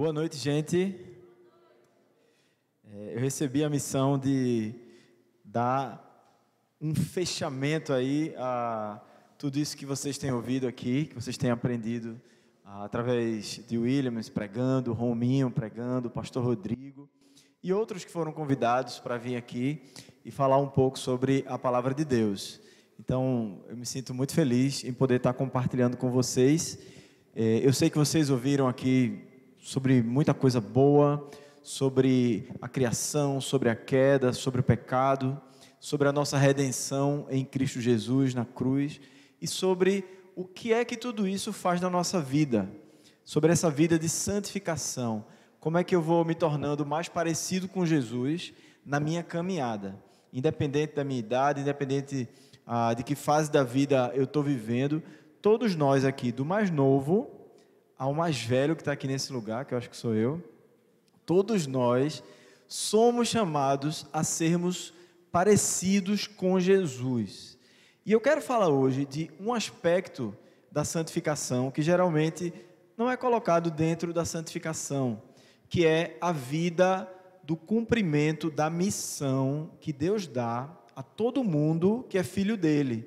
Boa noite, gente. É, eu recebi a missão de dar um fechamento aí a tudo isso que vocês têm ouvido aqui, que vocês têm aprendido ah, através de Williams pregando, Rominho pregando, pastor Rodrigo e outros que foram convidados para vir aqui e falar um pouco sobre a palavra de Deus. Então, eu me sinto muito feliz em poder estar compartilhando com vocês. É, eu sei que vocês ouviram aqui sobre muita coisa boa, sobre a criação, sobre a queda, sobre o pecado, sobre a nossa redenção em Cristo Jesus na cruz e sobre o que é que tudo isso faz na nossa vida, sobre essa vida de santificação. Como é que eu vou me tornando mais parecido com Jesus na minha caminhada, independente da minha idade, independente ah, de que fase da vida eu estou vivendo, todos nós aqui, do mais novo ao mais velho que está aqui nesse lugar, que eu acho que sou eu, todos nós somos chamados a sermos parecidos com Jesus. E eu quero falar hoje de um aspecto da santificação que geralmente não é colocado dentro da santificação, que é a vida do cumprimento da missão que Deus dá a todo mundo que é filho dele.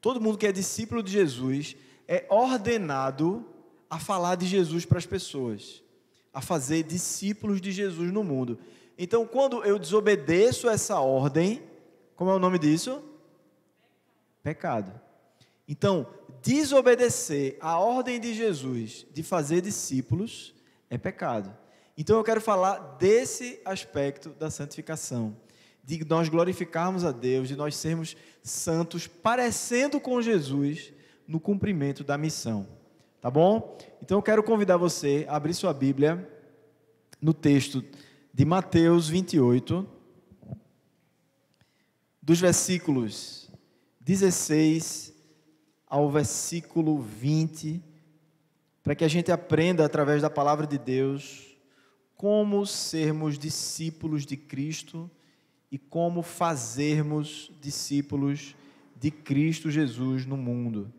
Todo mundo que é discípulo de Jesus é ordenado a falar de Jesus para as pessoas, a fazer discípulos de Jesus no mundo. Então, quando eu desobedeço essa ordem, como é o nome disso? Pecado. Então, desobedecer a ordem de Jesus de fazer discípulos é pecado. Então, eu quero falar desse aspecto da santificação, de nós glorificarmos a Deus, de nós sermos santos, parecendo com Jesus no cumprimento da missão. Tá bom? Então eu quero convidar você a abrir sua Bíblia no texto de Mateus 28, dos versículos 16 ao versículo 20, para que a gente aprenda através da palavra de Deus como sermos discípulos de Cristo e como fazermos discípulos de Cristo Jesus no mundo.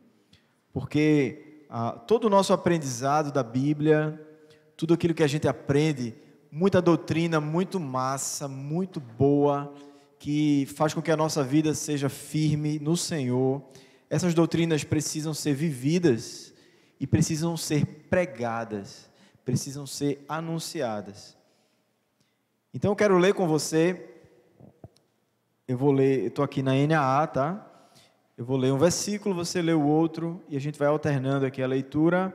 Porque ah, todo o nosso aprendizado da Bíblia, tudo aquilo que a gente aprende, muita doutrina, muito massa, muito boa, que faz com que a nossa vida seja firme no Senhor. Essas doutrinas precisam ser vividas e precisam ser pregadas, precisam ser anunciadas. Então eu quero ler com você. Eu vou ler, estou aqui na NAA, tá? Eu vou ler um versículo, você lê o outro, e a gente vai alternando aqui a leitura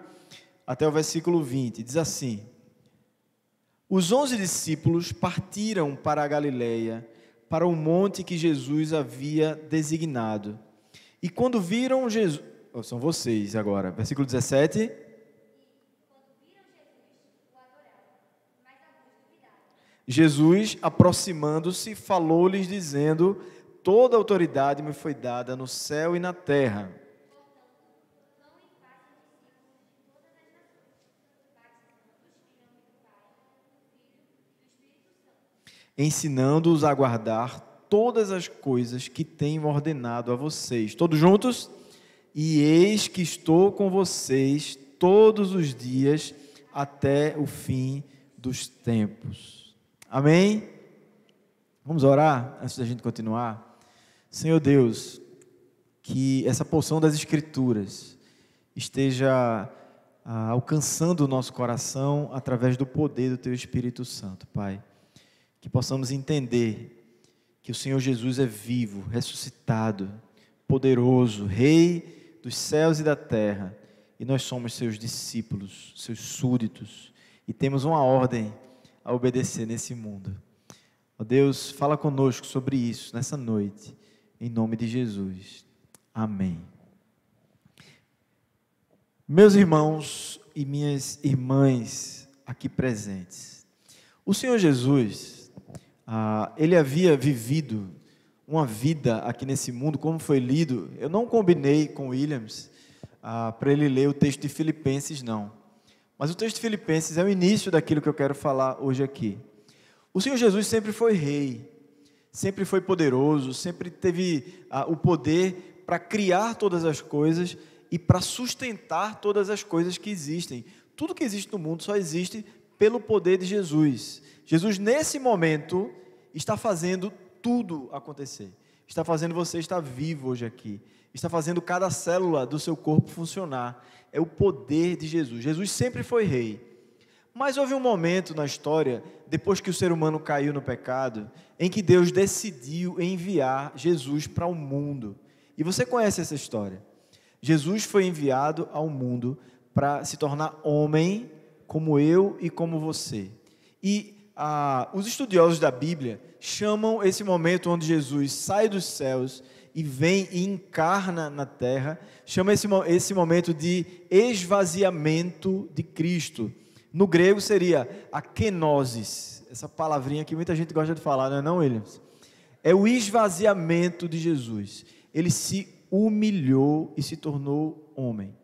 até o versículo 20. Diz assim: Os onze discípulos partiram para a Galileia, para o monte que Jesus havia designado. E quando viram Jesus. Oh, são vocês agora, versículo 17. Jesus, aproximando-se, falou-lhes, dizendo: toda autoridade me foi dada no céu e na terra. Ensinando-os a guardar todas as coisas que tenho ordenado a vocês. Todos juntos? E eis que estou com vocês todos os dias até o fim dos tempos. Amém? Vamos orar antes da gente continuar? Senhor Deus, que essa porção das Escrituras esteja ah, alcançando o nosso coração através do poder do Teu Espírito Santo, Pai. Que possamos entender que o Senhor Jesus é vivo, ressuscitado, poderoso, Rei dos céus e da terra, e nós somos Seus discípulos, Seus súditos, e temos uma ordem a obedecer nesse mundo. Ó Deus, fala conosco sobre isso nessa noite em nome de Jesus. Amém. Meus irmãos e minhas irmãs aqui presentes, o Senhor Jesus, ah, ele havia vivido uma vida aqui nesse mundo, como foi lido. Eu não combinei com Williams ah, para ele ler o texto de Filipenses, não. Mas o texto de Filipenses é o início daquilo que eu quero falar hoje aqui. O Senhor Jesus sempre foi rei sempre foi poderoso, sempre teve ah, o poder para criar todas as coisas e para sustentar todas as coisas que existem. Tudo que existe no mundo só existe pelo poder de Jesus. Jesus, nesse momento, está fazendo tudo acontecer. Está fazendo você estar vivo hoje aqui. Está fazendo cada célula do seu corpo funcionar. É o poder de Jesus. Jesus sempre foi rei. Mas houve um momento na história, depois que o ser humano caiu no pecado, em que Deus decidiu enviar Jesus para o mundo. E você conhece essa história. Jesus foi enviado ao mundo para se tornar homem como eu e como você. E ah, os estudiosos da Bíblia chamam esse momento onde Jesus sai dos céus e vem e encarna na terra, chama esse, esse momento de esvaziamento de Cristo. No grego seria a kenosis, essa palavrinha que muita gente gosta de falar, não é não, Williams? É o esvaziamento de Jesus. Ele se humilhou e se tornou homem.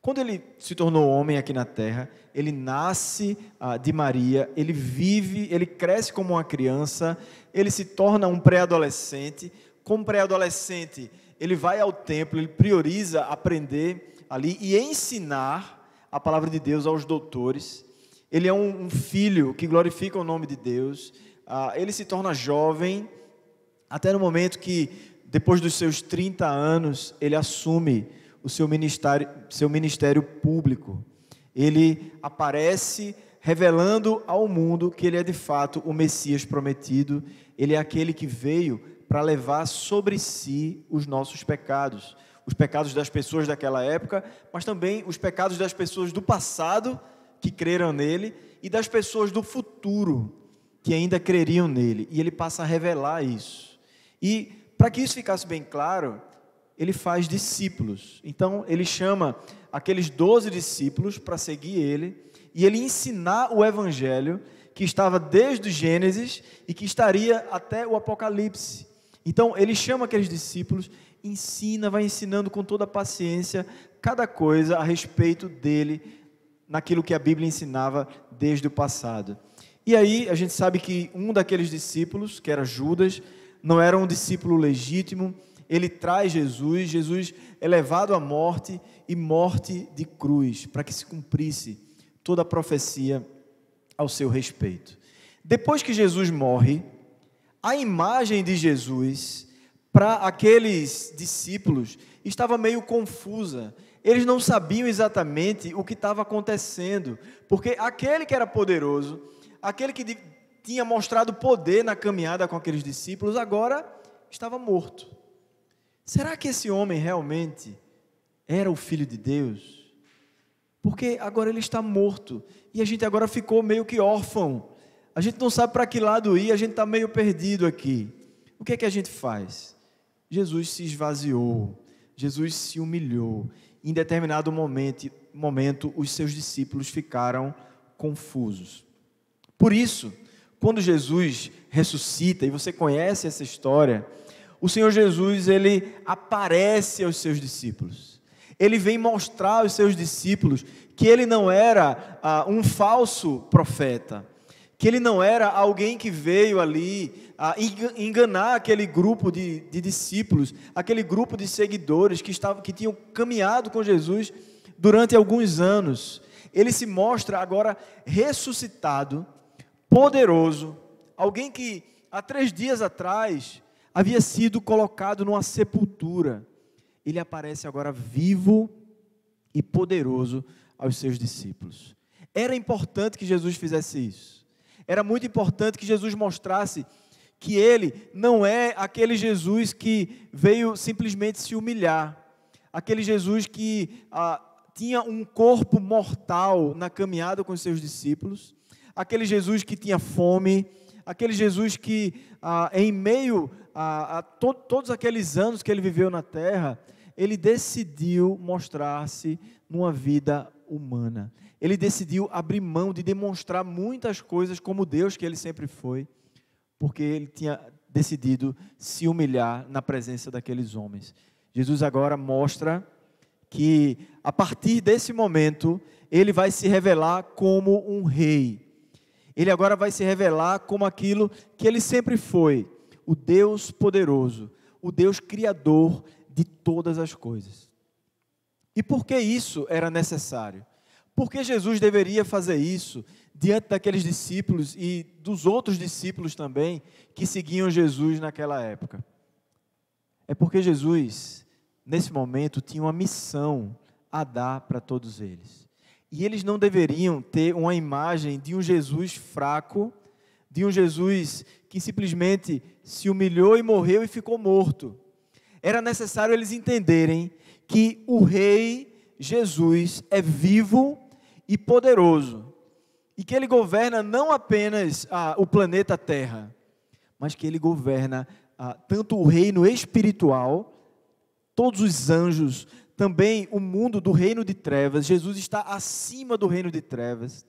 Quando ele se tornou homem aqui na terra, ele nasce ah, de Maria, ele vive, ele cresce como uma criança, ele se torna um pré-adolescente. Como pré-adolescente, ele vai ao templo, ele prioriza aprender ali e ensinar a palavra de Deus aos doutores. Ele é um, um filho que glorifica o nome de Deus. Ah, ele se torna jovem, até no momento que, depois dos seus 30 anos, ele assume o seu ministério, seu ministério público. Ele aparece revelando ao mundo que ele é de fato o Messias prometido, ele é aquele que veio para levar sobre si os nossos pecados, os pecados das pessoas daquela época, mas também os pecados das pessoas do passado que creram nele e das pessoas do futuro que ainda creriam nele. E ele passa a revelar isso. E para que isso ficasse bem claro, ele faz discípulos. Então, ele chama aqueles doze discípulos para seguir ele e ele ensinar o evangelho que estava desde o Gênesis e que estaria até o Apocalipse. Então, ele chama aqueles discípulos, ensina, vai ensinando com toda a paciência cada coisa a respeito dele, naquilo que a Bíblia ensinava desde o passado. E aí, a gente sabe que um daqueles discípulos, que era Judas, não era um discípulo legítimo, ele traz Jesus, Jesus é levado à morte e morte de cruz, para que se cumprisse toda a profecia ao seu respeito. Depois que Jesus morre, a imagem de Jesus para aqueles discípulos estava meio confusa. Eles não sabiam exatamente o que estava acontecendo, porque aquele que era poderoso, aquele que tinha mostrado poder na caminhada com aqueles discípulos, agora estava morto. Será que esse homem realmente era o filho de Deus? Porque agora ele está morto e a gente agora ficou meio que órfão. A gente não sabe para que lado ir, a gente está meio perdido aqui. O que é que a gente faz? Jesus se esvaziou, Jesus se humilhou. Em determinado momento, momento os seus discípulos ficaram confusos. Por isso, quando Jesus ressuscita, e você conhece essa história, o Senhor Jesus ele aparece aos seus discípulos. Ele vem mostrar aos seus discípulos que ele não era ah, um falso profeta, que ele não era alguém que veio ali ah, enganar aquele grupo de, de, discípulos, aquele grupo de seguidores que, estavam, que tinham caminhado com Jesus durante alguns anos. Ele se mostra agora ressuscitado, poderoso, alguém que há três dias atrás havia sido colocado numa sepultura. Ele aparece agora vivo e poderoso aos seus discípulos. Era importante que Jesus fizesse isso. Era muito importante que Jesus mostrasse que ele não é aquele Jesus que veio simplesmente se humilhar, aquele Jesus que ah, tinha um corpo mortal na caminhada com os seus discípulos, aquele Jesus que tinha fome, aquele Jesus que, ah, em meio a, a to, todos aqueles anos que ele viveu na terra, ele decidiu mostrar-se numa vida humana. Ele decidiu abrir mão de demonstrar muitas coisas como Deus que ele sempre foi, porque ele tinha decidido se humilhar na presença daqueles homens. Jesus agora mostra que a partir desse momento ele vai se revelar como um rei ele agora vai se revelar como aquilo que ele sempre foi: o Deus poderoso, o Deus criador todas as coisas. E por que isso era necessário? Por que Jesus deveria fazer isso diante daqueles discípulos e dos outros discípulos também que seguiam Jesus naquela época? É porque Jesus, nesse momento, tinha uma missão a dar para todos eles. E eles não deveriam ter uma imagem de um Jesus fraco, de um Jesus que simplesmente se humilhou e morreu e ficou morto. Era necessário eles entenderem que o Rei Jesus é vivo e poderoso, e que ele governa não apenas ah, o planeta Terra, mas que ele governa ah, tanto o reino espiritual, todos os anjos, também o mundo do reino de trevas. Jesus está acima do reino de trevas.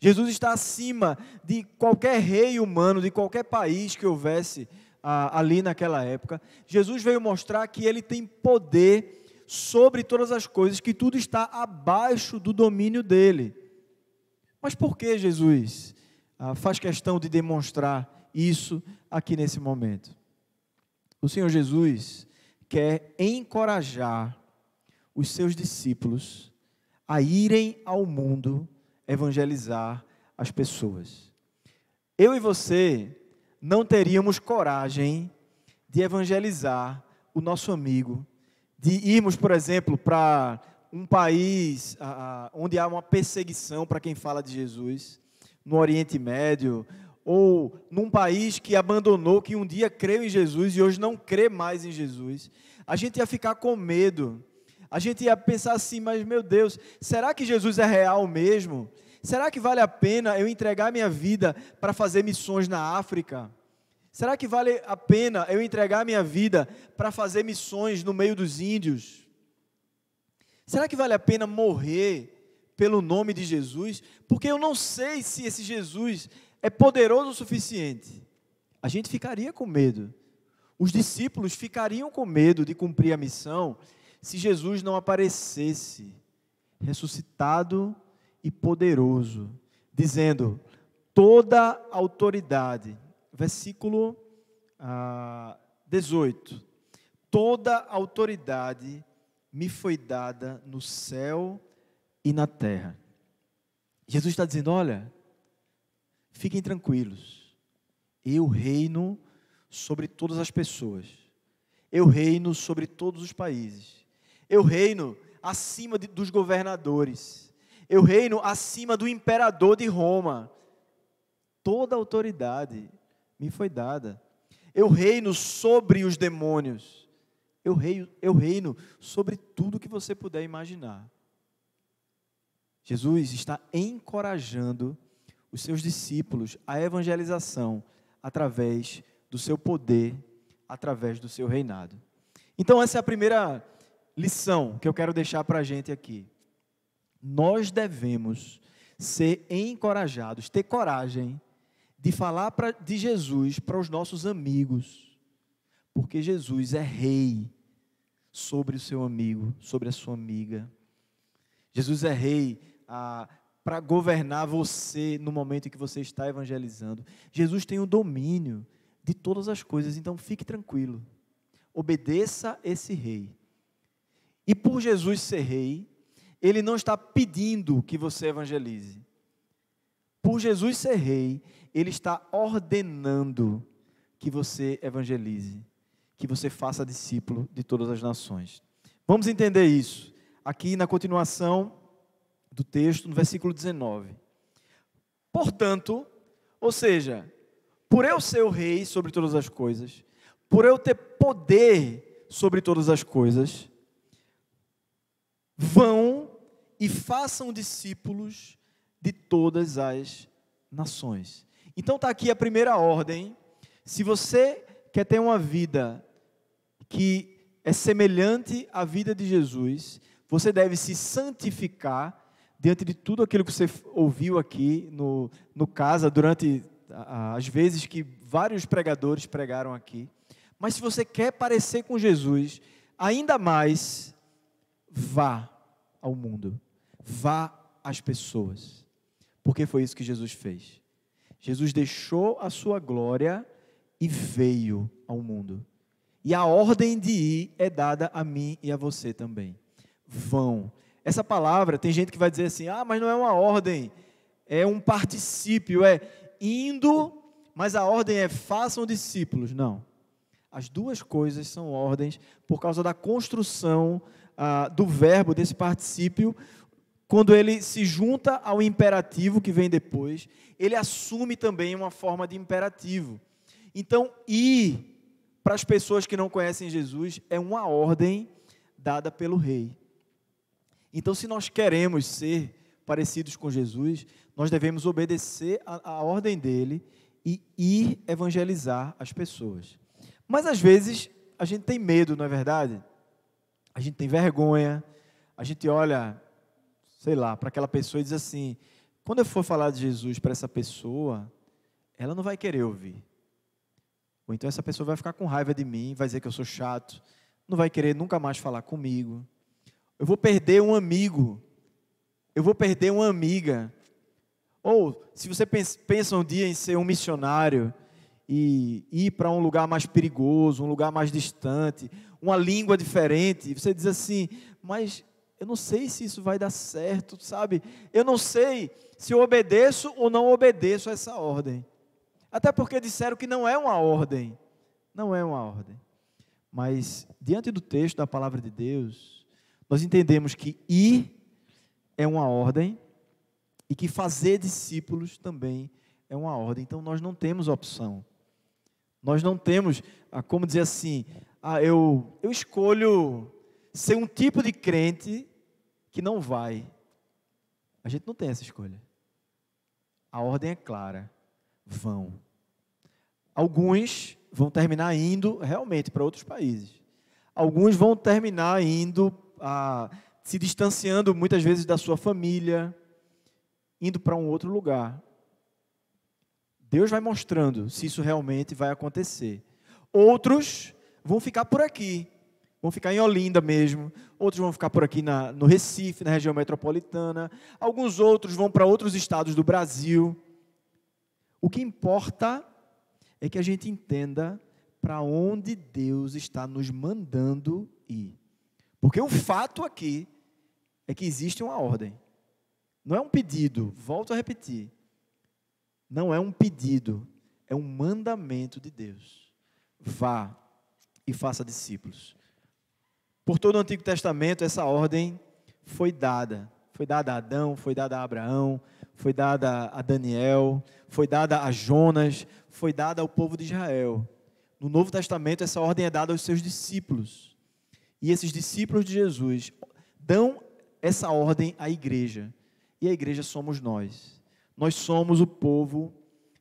Jesus está acima de qualquer rei humano, de qualquer país que houvesse ali naquela época. Jesus veio mostrar que ele tem poder sobre todas as coisas, que tudo está abaixo do domínio dele. Mas por que Jesus ah, faz questão de demonstrar isso aqui nesse momento? O Senhor Jesus quer encorajar os seus discípulos a irem ao mundo evangelizar as pessoas. Eu e você não teríamos coragem de evangelizar o nosso amigo, de irmos, por exemplo, para um país onde há uma perseguição para quem fala de Jesus, no Oriente Médio, ou num país que abandonou, que um dia creu em Jesus e hoje não crê mais em Jesus, a gente ia ficar com medo a gente ia pensar assim, mas meu Deus, será que Jesus é real mesmo? Será que vale a pena eu entregar minha vida para fazer missões na África? Será que vale a pena eu entregar minha vida para fazer missões no meio dos índios? Será que vale a pena morrer pelo nome de Jesus? Porque eu não sei se esse Jesus é poderoso o suficiente. A gente ficaria com medo. Os discípulos ficariam com medo de cumprir a missão se Jesus não aparecesse ressuscitado e poderoso, dizendo: toda autoridade, versículo ah, 18: toda autoridade me foi dada no céu e na terra. Jesus está dizendo: olha, fiquem tranquilos, eu reino sobre todas as pessoas, eu reino sobre todos os países eu reino acima de, dos governadores. Eu reino acima do imperador de Roma. Toda autoridade me foi dada. Eu reino sobre os demônios. Eu reino, eu reino sobre tudo que você puder imaginar. Jesus está encorajando os seus discípulos à evangelização através do seu poder, através do seu reinado. Então, essa é a primeira lição que eu quero deixar para a gente aqui. Nós devemos ser encorajados, ter coragem de falar pra, de Jesus para os nossos amigos, porque Jesus é rei sobre o seu amigo, sobre a sua amiga. Jesus é rei ah, para governar você no momento em que você está evangelizando. Jesus tem o domínio de todas as coisas, então fique tranquilo. Obedeça esse rei. E por Jesus ser rei, ele não está pedindo que você evangelize. Por Jesus ser rei, ele está ordenando que você evangelize, que você faça discípulo de todas as nações. Vamos entender isso aqui na continuação do texto, no versículo 19. Portanto, ou seja, por eu ser o rei sobre todas as coisas, por eu ter poder sobre todas as coisas, Vão e façam discípulos de todas as nações. Então está aqui a primeira ordem. Se você quer ter uma vida que é semelhante à vida de Jesus, você deve se santificar diante de tudo aquilo que você ouviu aqui no, no casa, durante as vezes que vários pregadores pregaram aqui. Mas se você quer parecer com Jesus, ainda mais, vá ao mundo, vá às pessoas, porque foi isso que Jesus fez. Jesus deixou a sua glória e veio ao mundo. E a ordem de ir é dada a mim e a você também. Vão. Essa palavra, tem gente que vai dizer assim: ah, mas não é uma ordem é um particípio, é indo, mas a ordem é façam discípulos. Não. As duas coisas são ordens por causa da construção ah, do verbo, desse particípio, quando ele se junta ao imperativo que vem depois, ele assume também uma forma de imperativo. Então, ir para as pessoas que não conhecem Jesus é uma ordem dada pelo rei. Então, se nós queremos ser parecidos com Jesus, nós devemos obedecer a ordem dele e ir evangelizar as pessoas. Mas às vezes a gente tem medo, não é verdade? A gente tem vergonha, a gente olha, sei lá, para aquela pessoa e diz assim: quando eu for falar de Jesus para essa pessoa, ela não vai querer ouvir. Ou então essa pessoa vai ficar com raiva de mim, vai dizer que eu sou chato, não vai querer nunca mais falar comigo. Eu vou perder um amigo, eu vou perder uma amiga. Ou, se você pensa um dia em ser um missionário e ir para um lugar mais perigoso, um lugar mais distante, uma língua diferente, você diz assim, mas eu não sei se isso vai dar certo, sabe? Eu não sei se eu obedeço ou não obedeço a essa ordem. Até porque disseram que não é uma ordem. Não é uma ordem. Mas, diante do texto da palavra de Deus, nós entendemos que ir é uma ordem e que fazer discípulos também é uma ordem. Então, nós não temos opção. Nós não temos, ah, como dizer assim, ah, eu, eu escolho ser um tipo de crente que não vai. A gente não tem essa escolha. A ordem é clara: vão. Alguns vão terminar indo realmente para outros países. Alguns vão terminar indo, ah, se distanciando muitas vezes da sua família, indo para um outro lugar. Deus vai mostrando se isso realmente vai acontecer. Outros vão ficar por aqui, vão ficar em Olinda mesmo, outros vão ficar por aqui na, no Recife, na região metropolitana, alguns outros vão para outros estados do Brasil. O que importa é que a gente entenda para onde Deus está nos mandando ir. Porque o fato aqui é que existe uma ordem. Não é um pedido, volto a repetir. Não é um pedido, é um mandamento de Deus. Vá e faça discípulos. Por todo o Antigo Testamento, essa ordem foi dada. Foi dada a Adão, foi dada a Abraão, foi dada a Daniel, foi dada a Jonas, foi dada ao povo de Israel. No Novo Testamento, essa ordem é dada aos seus discípulos. E esses discípulos de Jesus dão essa ordem à igreja. E a igreja somos nós. Nós somos o povo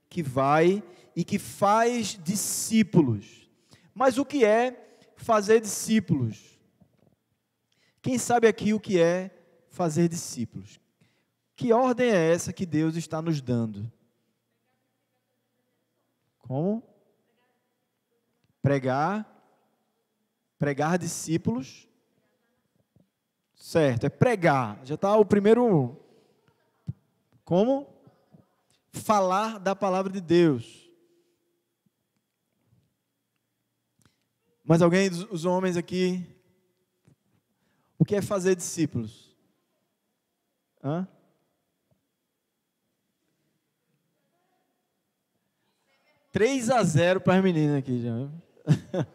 que vai e que faz discípulos. Mas o que é fazer discípulos? Quem sabe aqui o que é fazer discípulos? Que ordem é essa que Deus está nos dando? Como? Pregar. Pregar discípulos. Certo, é pregar. Já está o primeiro. Como? Falar da palavra de Deus. Mas alguém, os homens aqui, o que é fazer discípulos? Hã? Três a zero para as meninas aqui já.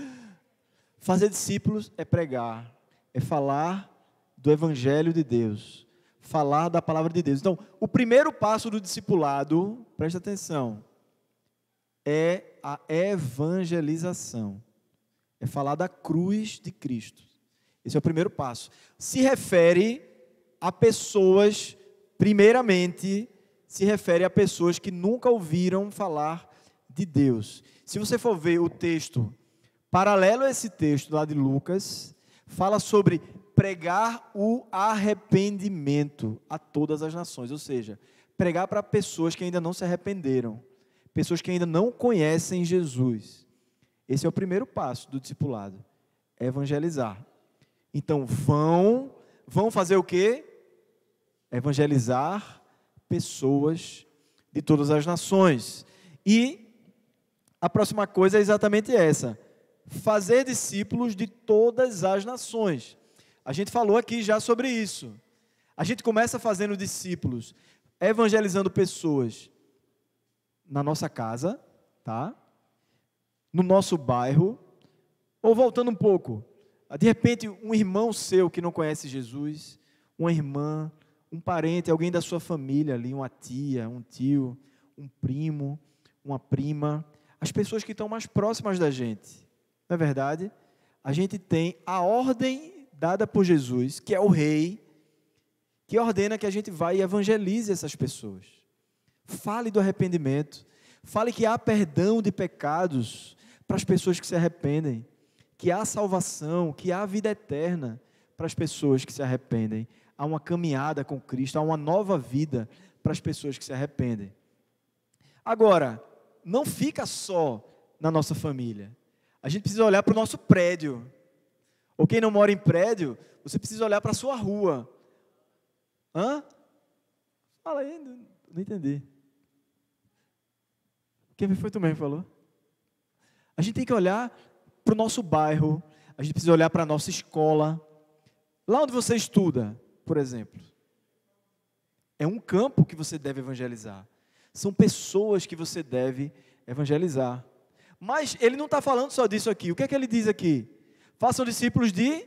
fazer discípulos é pregar, é falar do evangelho de Deus, falar da palavra de Deus. Então, o primeiro passo do discipulado, presta atenção, é a evangelização. É falar da cruz de Cristo. Esse é o primeiro passo. Se refere a pessoas, primeiramente, se refere a pessoas que nunca ouviram falar de Deus. Se você for ver o texto paralelo a esse texto lá de Lucas, fala sobre pregar o arrependimento a todas as nações, ou seja, pregar para pessoas que ainda não se arrependeram, pessoas que ainda não conhecem Jesus. Esse é o primeiro passo do discipulado, evangelizar. Então vão, vão fazer o quê? Evangelizar pessoas de todas as nações. E a próxima coisa é exatamente essa: fazer discípulos de todas as nações. A gente falou aqui já sobre isso. A gente começa fazendo discípulos evangelizando pessoas na nossa casa, tá? No nosso bairro, ou voltando um pouco, de repente um irmão seu que não conhece Jesus, uma irmã, um parente, alguém da sua família ali, uma tia, um tio, um primo, uma prima, as pessoas que estão mais próximas da gente. Não é verdade? A gente tem a ordem dada por Jesus, que é o rei, que ordena que a gente vá e evangelize essas pessoas. Fale do arrependimento, fale que há perdão de pecados para as pessoas que se arrependem, que há salvação, que há vida eterna para as pessoas que se arrependem. Há uma caminhada com Cristo, há uma nova vida para as pessoas que se arrependem. Agora, não fica só na nossa família. A gente precisa olhar para o nosso prédio. Ou quem não mora em prédio, você precisa olhar para a sua rua. Hã? Fala aí, não, não entendi. Quem foi tu mesmo falou? A gente tem que olhar para o nosso bairro, a gente precisa olhar para a nossa escola. Lá onde você estuda, por exemplo. É um campo que você deve evangelizar. São pessoas que você deve evangelizar. Mas ele não está falando só disso aqui. O que é que ele diz aqui? Façam discípulos de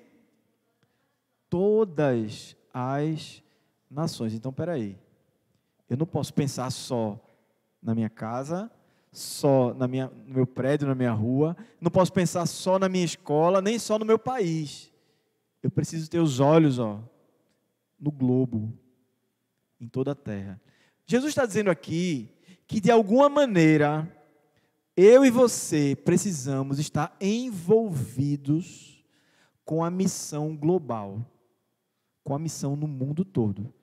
todas as nações. Então, peraí. Eu não posso pensar só na minha casa, só na minha, no meu prédio, na minha rua. Não posso pensar só na minha escola, nem só no meu país. Eu preciso ter os olhos ó, no globo, em toda a terra. Jesus está dizendo aqui que, de alguma maneira, eu e você precisamos estar envolvidos com a missão global, com a missão no mundo todo.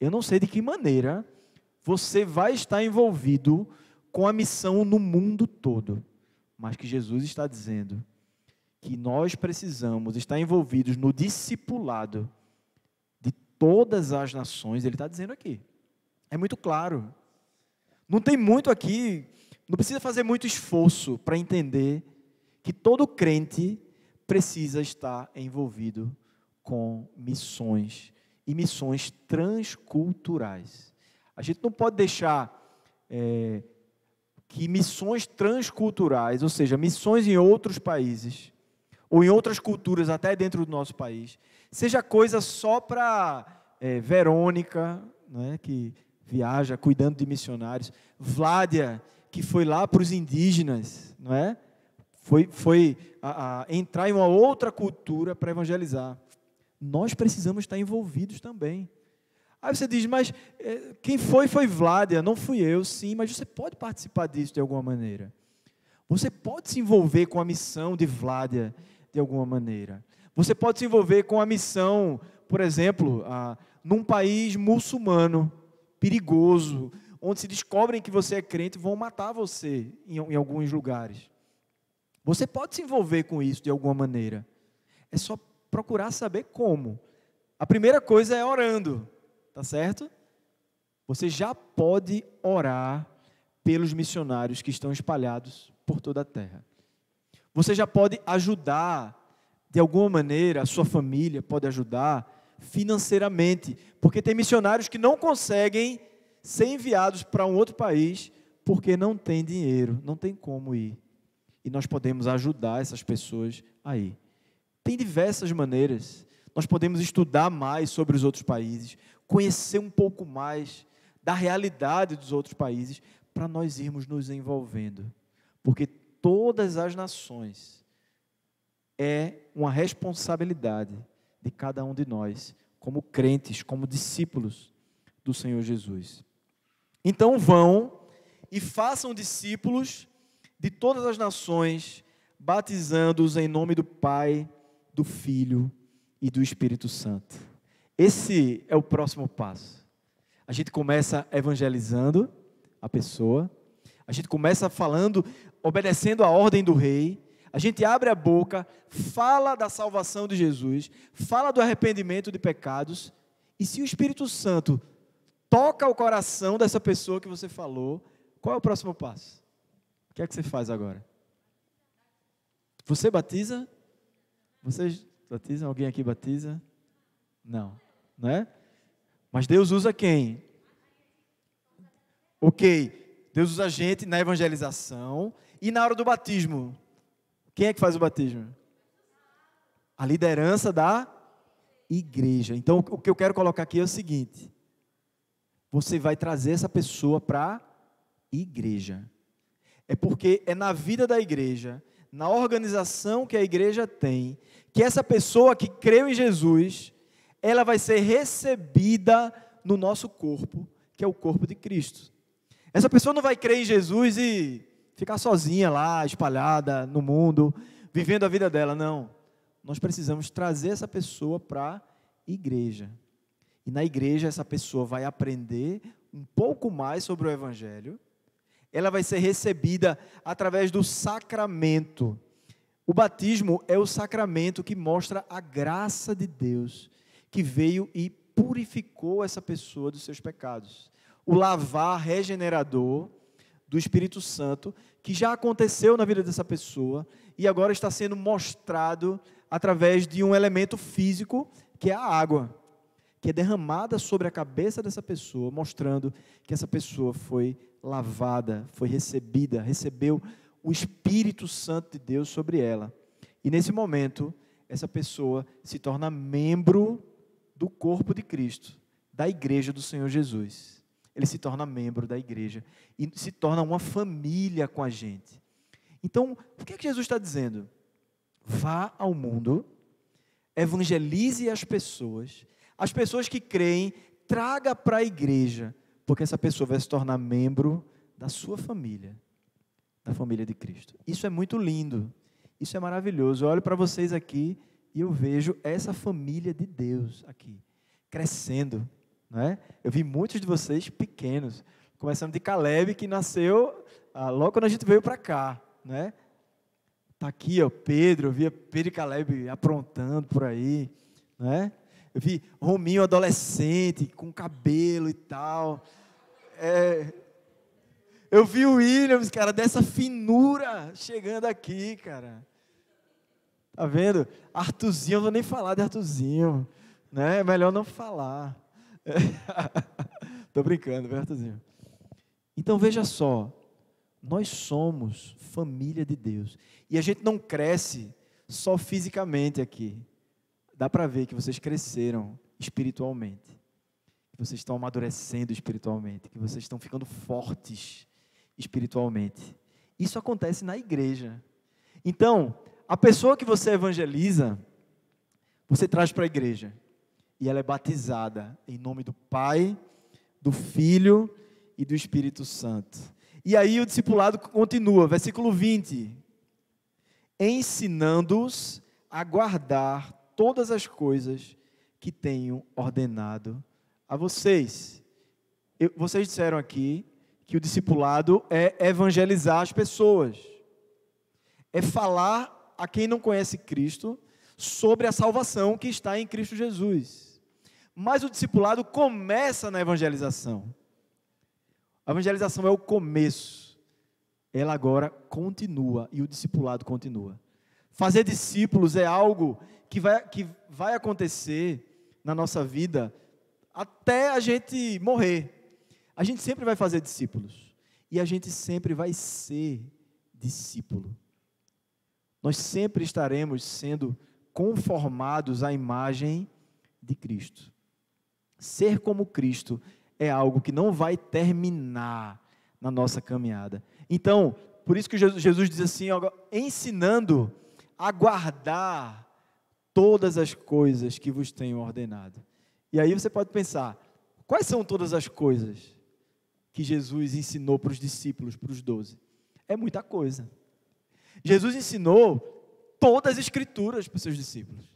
Eu não sei de que maneira você vai estar envolvido com a missão no mundo todo, mas que Jesus está dizendo que nós precisamos estar envolvidos no discipulado de todas as nações, ele está dizendo aqui. É muito claro. Não tem muito aqui, não precisa fazer muito esforço para entender que todo crente precisa estar envolvido com missões e missões transculturais. A gente não pode deixar é, que missões transculturais, ou seja, missões em outros países, ou em outras culturas, até dentro do nosso país, seja coisa só para é, Verônica, né, que viaja cuidando de missionários, Vládia, que foi lá para os indígenas, não é? Foi, foi a, a entrar em uma outra cultura para evangelizar nós precisamos estar envolvidos também. Aí você diz, mas é, quem foi foi Vládia, não fui eu, sim, mas você pode participar disso de alguma maneira. Você pode se envolver com a missão de Vládia de alguma maneira. Você pode se envolver com a missão, por exemplo, a, num país muçulmano, perigoso, onde se descobrem que você é crente, vão matar você em, em alguns lugares. Você pode se envolver com isso de alguma maneira. É só procurar saber como. A primeira coisa é orando, tá certo? Você já pode orar pelos missionários que estão espalhados por toda a terra. Você já pode ajudar, de alguma maneira, a sua família pode ajudar financeiramente, porque tem missionários que não conseguem ser enviados para um outro país porque não tem dinheiro, não tem como ir. E nós podemos ajudar essas pessoas aí. Tem diversas maneiras. Nós podemos estudar mais sobre os outros países, conhecer um pouco mais da realidade dos outros países, para nós irmos nos envolvendo. Porque todas as nações é uma responsabilidade de cada um de nós, como crentes, como discípulos do Senhor Jesus. Então vão e façam discípulos de todas as nações, batizando-os em nome do Pai, do Filho e do Espírito Santo. Esse é o próximo passo. A gente começa evangelizando a pessoa, a gente começa falando, obedecendo a ordem do rei, a gente abre a boca, fala da salvação de Jesus, fala do arrependimento de pecados, e se o Espírito Santo toca o coração dessa pessoa que você falou, qual é o próximo passo? O que é que você faz agora? Você batiza vocês batizam? Alguém aqui batiza? Não, não é? Mas Deus usa quem? Ok, Deus usa a gente na evangelização e na hora do batismo. Quem é que faz o batismo? A liderança da igreja. Então, o que eu quero colocar aqui é o seguinte: você vai trazer essa pessoa para a igreja. É porque é na vida da igreja, na organização que a igreja tem, que essa pessoa que creu em Jesus, ela vai ser recebida no nosso corpo, que é o corpo de Cristo. Essa pessoa não vai crer em Jesus e ficar sozinha lá, espalhada no mundo, vivendo a vida dela, não. Nós precisamos trazer essa pessoa para a igreja. E na igreja essa pessoa vai aprender um pouco mais sobre o evangelho. Ela vai ser recebida através do sacramento. O batismo é o sacramento que mostra a graça de Deus que veio e purificou essa pessoa dos seus pecados. O lavar regenerador do Espírito Santo, que já aconteceu na vida dessa pessoa e agora está sendo mostrado através de um elemento físico, que é a água, que é derramada sobre a cabeça dessa pessoa, mostrando que essa pessoa foi lavada, foi recebida, recebeu o Espírito Santo de Deus sobre ela. E nesse momento, essa pessoa se torna membro do corpo de Cristo, da igreja do Senhor Jesus. Ele se torna membro da igreja e se torna uma família com a gente. Então, o que, é que Jesus está dizendo? Vá ao mundo, evangelize as pessoas, as pessoas que creem, traga para a igreja, porque essa pessoa vai se tornar membro da sua família, da família de Cristo. Isso é muito lindo, isso é maravilhoso. Eu olho para vocês aqui e eu vejo essa família de Deus aqui, crescendo. Né? Eu vi muitos de vocês pequenos, começando de Caleb, que nasceu ah, logo quando a gente veio para cá. Né? Tá aqui, ó, Pedro, eu via Pedro e Caleb aprontando por aí. Né? Eu vi Rominho adolescente, com cabelo e tal. É, eu vi o Williams, cara, dessa finura chegando aqui, cara. Tá vendo? Artuzinho, eu não vou nem falar de Artuzinho. Né? É melhor não falar. Tô brincando, viu, Artuzinho? Então veja só, nós somos família de Deus. E a gente não cresce só fisicamente aqui. Dá para ver que vocês cresceram espiritualmente. Que vocês estão amadurecendo espiritualmente. Que vocês estão ficando fortes espiritualmente. Isso acontece na igreja. Então, a pessoa que você evangeliza, você traz para a igreja. E ela é batizada em nome do Pai, do Filho e do Espírito Santo. E aí o discipulado continua, versículo 20. Ensinando-os a guardar todas as coisas que tenho ordenado a vocês. Eu, vocês disseram aqui que o discipulado é evangelizar as pessoas, é falar a quem não conhece Cristo sobre a salvação que está em Cristo Jesus. Mas o discipulado começa na evangelização. A evangelização é o começo. Ela agora continua e o discipulado continua. Fazer discípulos é algo que vai, que vai acontecer na nossa vida até a gente morrer. A gente sempre vai fazer discípulos. E a gente sempre vai ser discípulo nós sempre estaremos sendo conformados à imagem de Cristo. Ser como Cristo é algo que não vai terminar na nossa caminhada. Então, por isso que Jesus diz assim, ensinando a guardar todas as coisas que vos tenho ordenado. E aí você pode pensar, quais são todas as coisas que Jesus ensinou para os discípulos, para os doze? É muita coisa. Jesus ensinou todas as escrituras para os seus discípulos.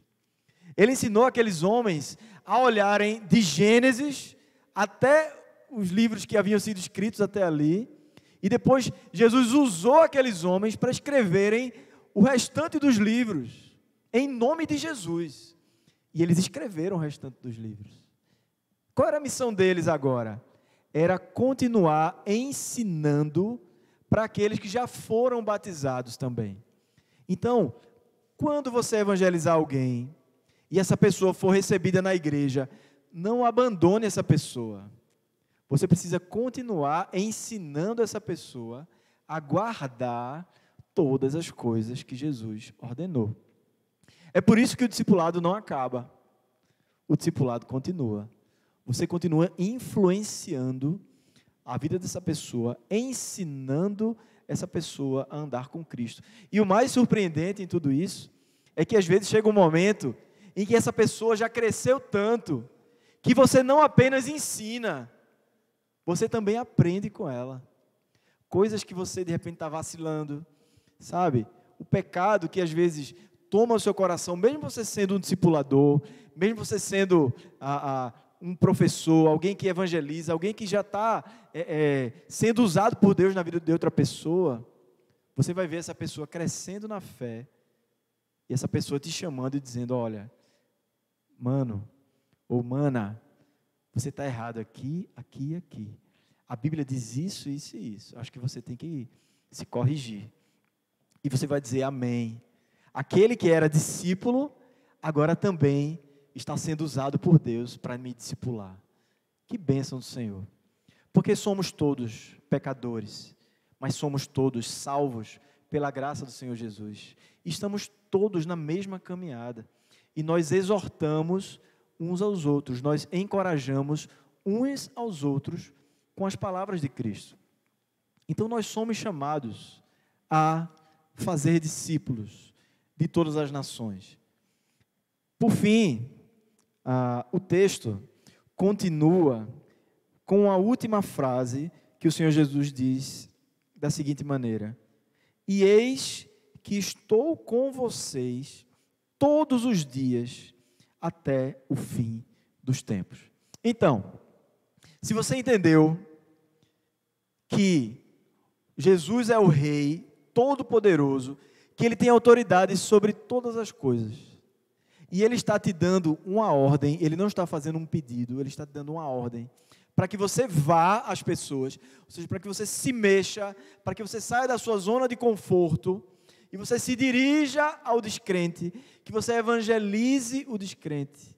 Ele ensinou aqueles homens a olharem de Gênesis até os livros que haviam sido escritos até ali. E depois Jesus usou aqueles homens para escreverem o restante dos livros, em nome de Jesus. E eles escreveram o restante dos livros. Qual era a missão deles agora? Era continuar ensinando para aqueles que já foram batizados também. Então, quando você evangelizar alguém e essa pessoa for recebida na igreja, não abandone essa pessoa. você precisa continuar ensinando essa pessoa a guardar todas as coisas que Jesus ordenou. É por isso que o discipulado não acaba. O discipulado continua. Você continua influenciando a vida dessa pessoa, ensinando essa pessoa a andar com Cristo. E o mais surpreendente em tudo isso é que às vezes chega um momento em que essa pessoa já cresceu tanto que você não apenas ensina, você também aprende com ela. Coisas que você de repente está vacilando, sabe? O pecado que às vezes toma o seu coração, mesmo você sendo um discipulador, mesmo você sendo a, um professor, alguém que evangeliza, alguém que já está é, é, sendo usado por Deus na vida de outra pessoa, você vai ver essa pessoa crescendo na fé e essa pessoa te chamando e dizendo: Olha, mano, ou mana, você está errado aqui, aqui e aqui. A Bíblia diz isso, isso e isso. Acho que você tem que se corrigir. E você vai dizer amém. Aquele que era discípulo, agora também está sendo usado por Deus para me discipular. Que bênção do Senhor. Porque somos todos pecadores, mas somos todos salvos pela graça do Senhor Jesus. Estamos todos na mesma caminhada. E nós exortamos uns aos outros, nós encorajamos uns aos outros com as palavras de Cristo. Então nós somos chamados a fazer discípulos de todas as nações. Por fim, ah, o texto continua com a última frase que o Senhor Jesus diz da seguinte maneira: E eis que estou com vocês todos os dias até o fim dos tempos. Então, se você entendeu que Jesus é o Rei Todo-Poderoso, que Ele tem autoridade sobre todas as coisas, e Ele está te dando uma ordem, Ele não está fazendo um pedido, Ele está te dando uma ordem, para que você vá às pessoas, ou seja, para que você se mexa, para que você saia da sua zona de conforto, e você se dirija ao descrente, que você evangelize o descrente,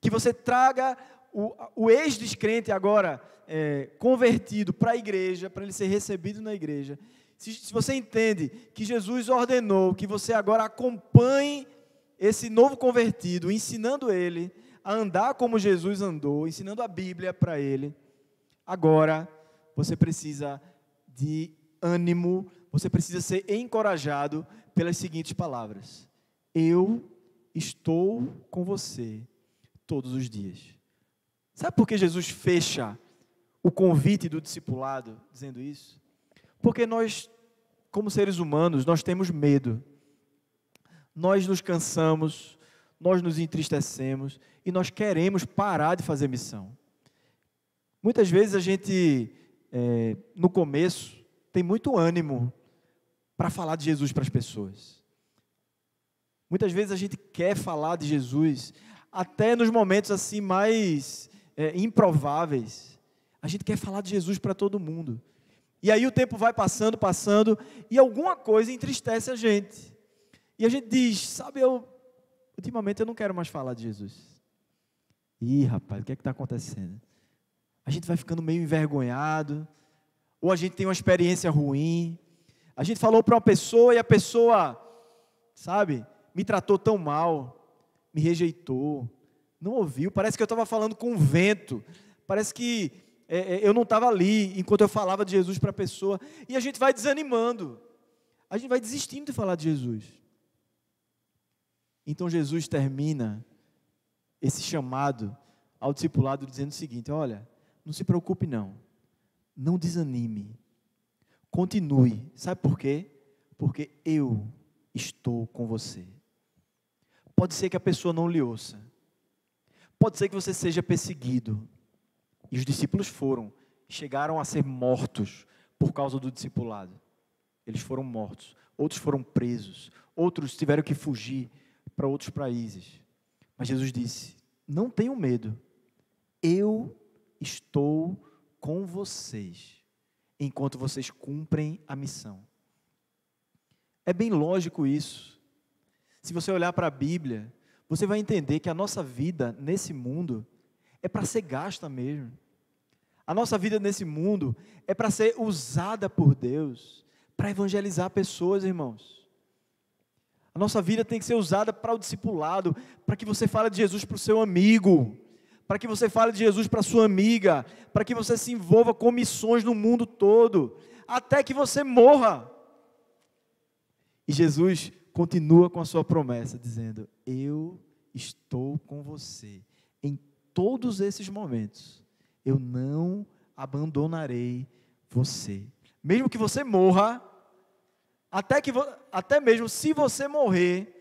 que você traga o, o ex-descrente agora é, convertido para a igreja, para ele ser recebido na igreja. Se, se você entende que Jesus ordenou que você agora acompanhe esse novo convertido, ensinando ele a andar como Jesus andou, ensinando a Bíblia para ele, agora você precisa de ânimo, você precisa ser encorajado pelas seguintes palavras: Eu estou com você todos os dias. Sabe por que Jesus fecha o convite do discipulado dizendo isso? Porque nós, como seres humanos, nós temos medo. Nós nos cansamos, nós nos entristecemos e nós queremos parar de fazer missão. Muitas vezes a gente, é, no começo, tem muito ânimo para falar de Jesus para as pessoas. Muitas vezes a gente quer falar de Jesus, até nos momentos assim mais é, improváveis. A gente quer falar de Jesus para todo mundo. E aí o tempo vai passando, passando, e alguma coisa entristece a gente. E a gente diz, sabe, eu ultimamente eu não quero mais falar de Jesus. Ih, rapaz, o que é que está acontecendo? A gente vai ficando meio envergonhado, ou a gente tem uma experiência ruim, a gente falou para uma pessoa e a pessoa, sabe, me tratou tão mal, me rejeitou, não ouviu. Parece que eu estava falando com o vento. Parece que é, é eu não estava ali enquanto eu falava de Jesus para a pessoa. E a gente vai desanimando. A gente vai desistindo de falar de Jesus. Então Jesus termina esse chamado ao discipulado dizendo o seguinte: olha, não se preocupe não, não desanime, Continue. Sabe por quê? Porque eu estou com você. Pode ser que a pessoa não lhe ouça. Pode ser que você seja perseguido. E os discípulos foram, chegaram a ser mortos por causa do discipulado. Eles foram mortos. Outros foram presos. Outros tiveram que fugir para outros países. Mas Jesus disse: Não tenham medo. Eu estou com vocês enquanto vocês cumprem a missão. É bem lógico isso. Se você olhar para a Bíblia, você vai entender que a nossa vida nesse mundo é para ser gasta mesmo. A nossa vida nesse mundo é para ser usada por Deus para evangelizar pessoas, irmãos. A nossa vida tem que ser usada para o discipulado, para que você fale de Jesus para o seu amigo, para que você fale de Jesus para sua amiga, para que você se envolva com missões no mundo todo, até que você morra. E Jesus continua com a sua promessa, dizendo: Eu estou com você em todos esses momentos. Eu não abandonarei você. Mesmo que você morra, até, que, até mesmo se você morrer,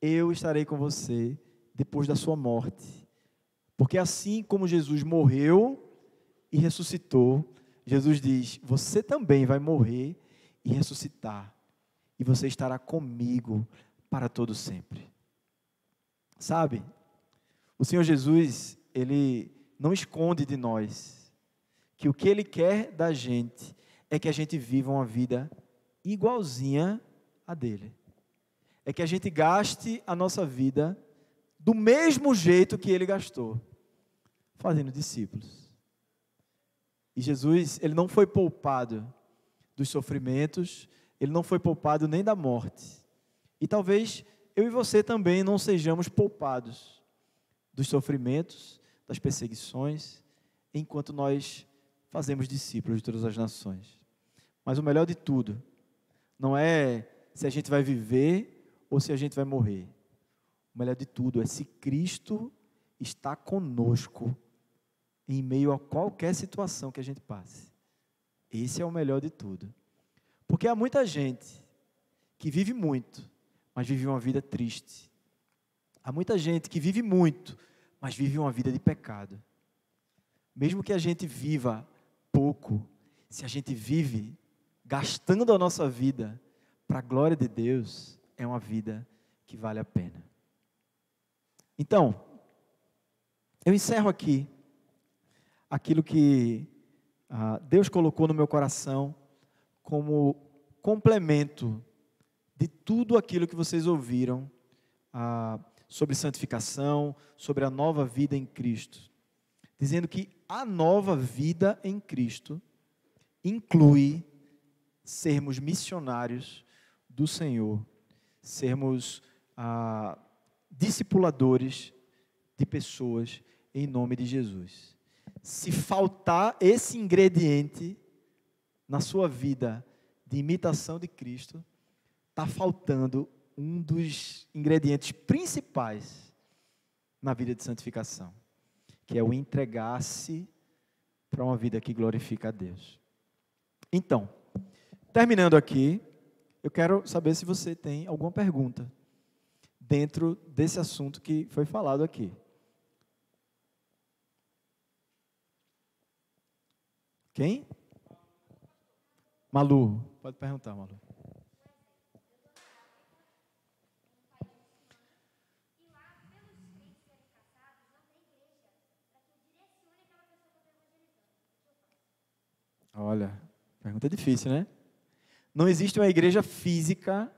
eu estarei com você depois da sua morte. Porque assim como Jesus morreu e ressuscitou, Jesus diz: Você também vai morrer e ressuscitar, e você estará comigo para todo sempre. Sabe? O Senhor Jesus, ele não esconde de nós que o que ele quer da gente é que a gente viva uma vida igualzinha a dele. É que a gente gaste a nossa vida do mesmo jeito que ele gastou, fazendo discípulos. E Jesus, ele não foi poupado dos sofrimentos, ele não foi poupado nem da morte. E talvez eu e você também não sejamos poupados dos sofrimentos, das perseguições, enquanto nós fazemos discípulos de todas as nações. Mas o melhor de tudo não é se a gente vai viver ou se a gente vai morrer. O melhor de tudo é se Cristo está conosco em meio a qualquer situação que a gente passe. Esse é o melhor de tudo. Porque há muita gente que vive muito, mas vive uma vida triste. Há muita gente que vive muito, mas vive uma vida de pecado. Mesmo que a gente viva pouco, se a gente vive gastando a nossa vida para a glória de Deus, é uma vida que vale a pena. Então, eu encerro aqui aquilo que ah, Deus colocou no meu coração como complemento de tudo aquilo que vocês ouviram ah, sobre santificação, sobre a nova vida em Cristo. Dizendo que a nova vida em Cristo inclui sermos missionários do Senhor, sermos ah, discipuladores de pessoas em nome de Jesus. Se faltar esse ingrediente na sua vida de imitação de Cristo, está faltando um dos ingredientes principais na vida de santificação, que é o entregar-se para uma vida que glorifica a Deus. Então, Terminando aqui, eu quero saber se você tem alguma pergunta dentro desse assunto que foi falado aqui. Quem? Malu. Pode perguntar, Malu. Olha, pergunta difícil, né? Não existe uma igreja física,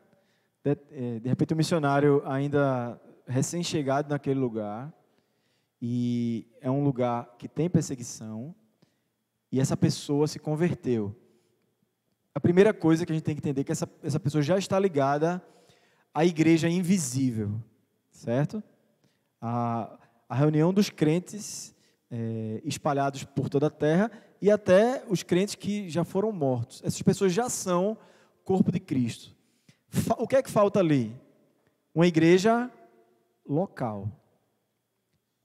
de, é, de repente um missionário ainda recém-chegado naquele lugar, e é um lugar que tem perseguição, e essa pessoa se converteu. A primeira coisa que a gente tem que entender é que essa, essa pessoa já está ligada à igreja invisível, certo? A, a reunião dos crentes é, espalhados por toda a terra e até os crentes que já foram mortos. Essas pessoas já são corpo de Cristo. O que é que falta ali? Uma igreja local.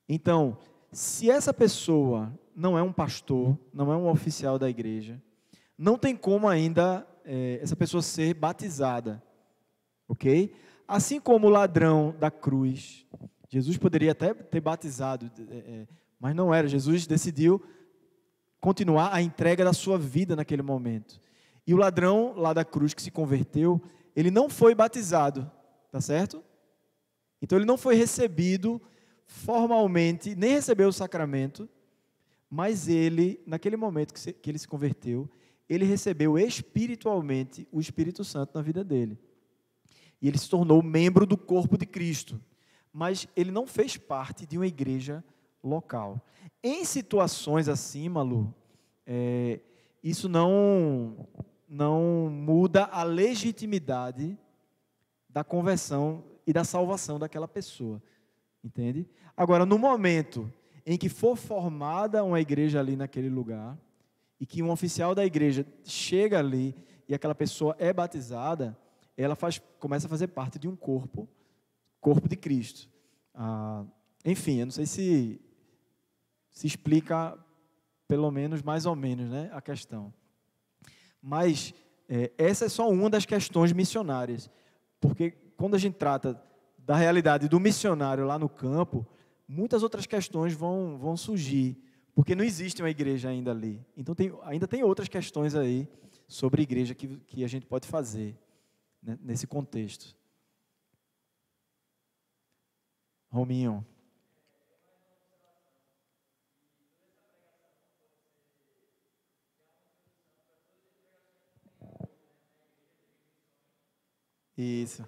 Então, se essa pessoa não é um pastor, não é um oficial da igreja, não tem como ainda é, essa pessoa ser batizada, ok? Assim como o ladrão da cruz, Jesus poderia até ter batizado, é, é, mas não era. Jesus decidiu continuar a entrega da sua vida naquele momento. E o ladrão lá da cruz que se converteu, ele não foi batizado, tá certo? Então ele não foi recebido formalmente, nem recebeu o sacramento, mas ele, naquele momento que, ele se converteu, ele recebeu espiritualmente o Espírito Santo na vida dele. E ele se tornou membro do corpo de Cristo. Mas ele não fez parte de uma igreja local. Em situações assim, Malu, é, isso não, não muda a legitimidade da conversão e da salvação daquela pessoa. Entende? Agora, no momento em que for formada uma igreja ali naquele lugar, e que um oficial da igreja chega ali e aquela pessoa é batizada, ela faz, começa a fazer parte de um corpo, corpo de Cristo. Ah, enfim, eu não sei se se explica pelo menos mais ou menos, né, a questão. Mas é, essa é só uma das questões missionárias, porque quando a gente trata da realidade do missionário lá no campo, muitas outras questões vão, vão surgir, porque não existe uma igreja ainda ali. Então tem, ainda tem outras questões aí sobre igreja que, que a gente pode fazer né, nesse contexto. Rominho. Isso.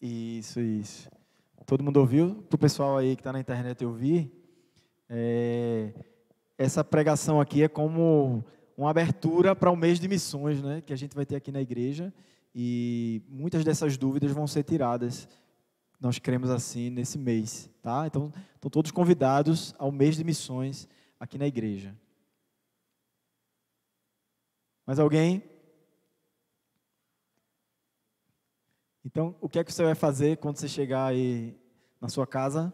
Isso, isso. Todo mundo ouviu? Para o pessoal aí que está na internet ouvir, é, essa pregação aqui é como uma abertura para o mês de missões, né, que a gente vai ter aqui na igreja, e muitas dessas dúvidas vão ser tiradas. Nós cremos assim nesse mês, tá? Então, estão todos convidados ao mês de missões aqui na igreja. Mais alguém? Então, o que é que você vai fazer quando você chegar aí na sua casa?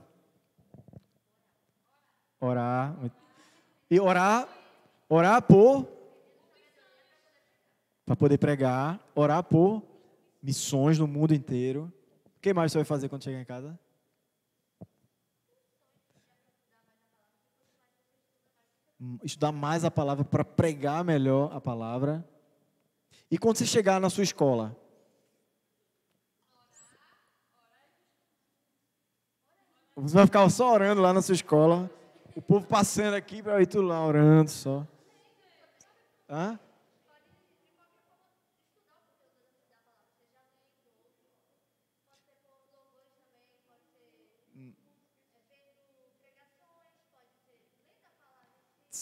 Orar. E orar, orar por para poder pregar, orar por missões no mundo inteiro. O que mais você vai fazer quando chegar em casa? Estudar mais a palavra para pregar melhor a palavra. E quando você chegar na sua escola? Você vai ficar só orando lá na sua escola. O povo passando aqui para ir tu lá orando só. Hã?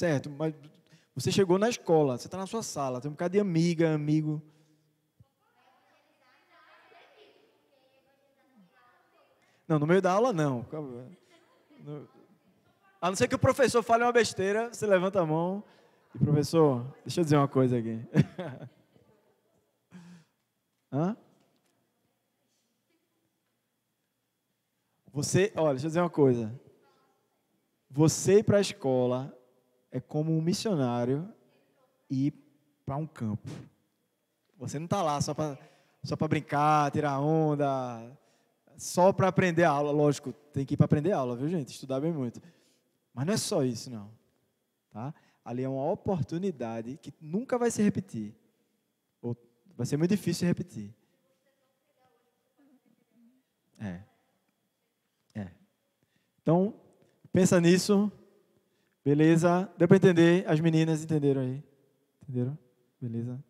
Certo, mas você chegou na escola, você está na sua sala, tem um bocado de amiga, amigo. Não, no meio da aula não. A não ser que o professor fale uma besteira, você levanta a mão e, professor, deixa eu dizer uma coisa aqui. Hã? Você, olha, deixa eu dizer uma coisa. Você ir para a escola é como um missionário ir para um campo. Você não está lá só para só brincar, tirar onda, só para aprender aula. Lógico, tem que ir para aprender aula, viu, gente? Estudar bem muito. Mas não é só isso, não. Tá? Ali é uma oportunidade que nunca vai se repetir. Ou vai ser muito difícil repetir. É. É. Então, pensa nisso. Beleza? Deu para entender? As meninas entenderam aí? Entenderam? Beleza?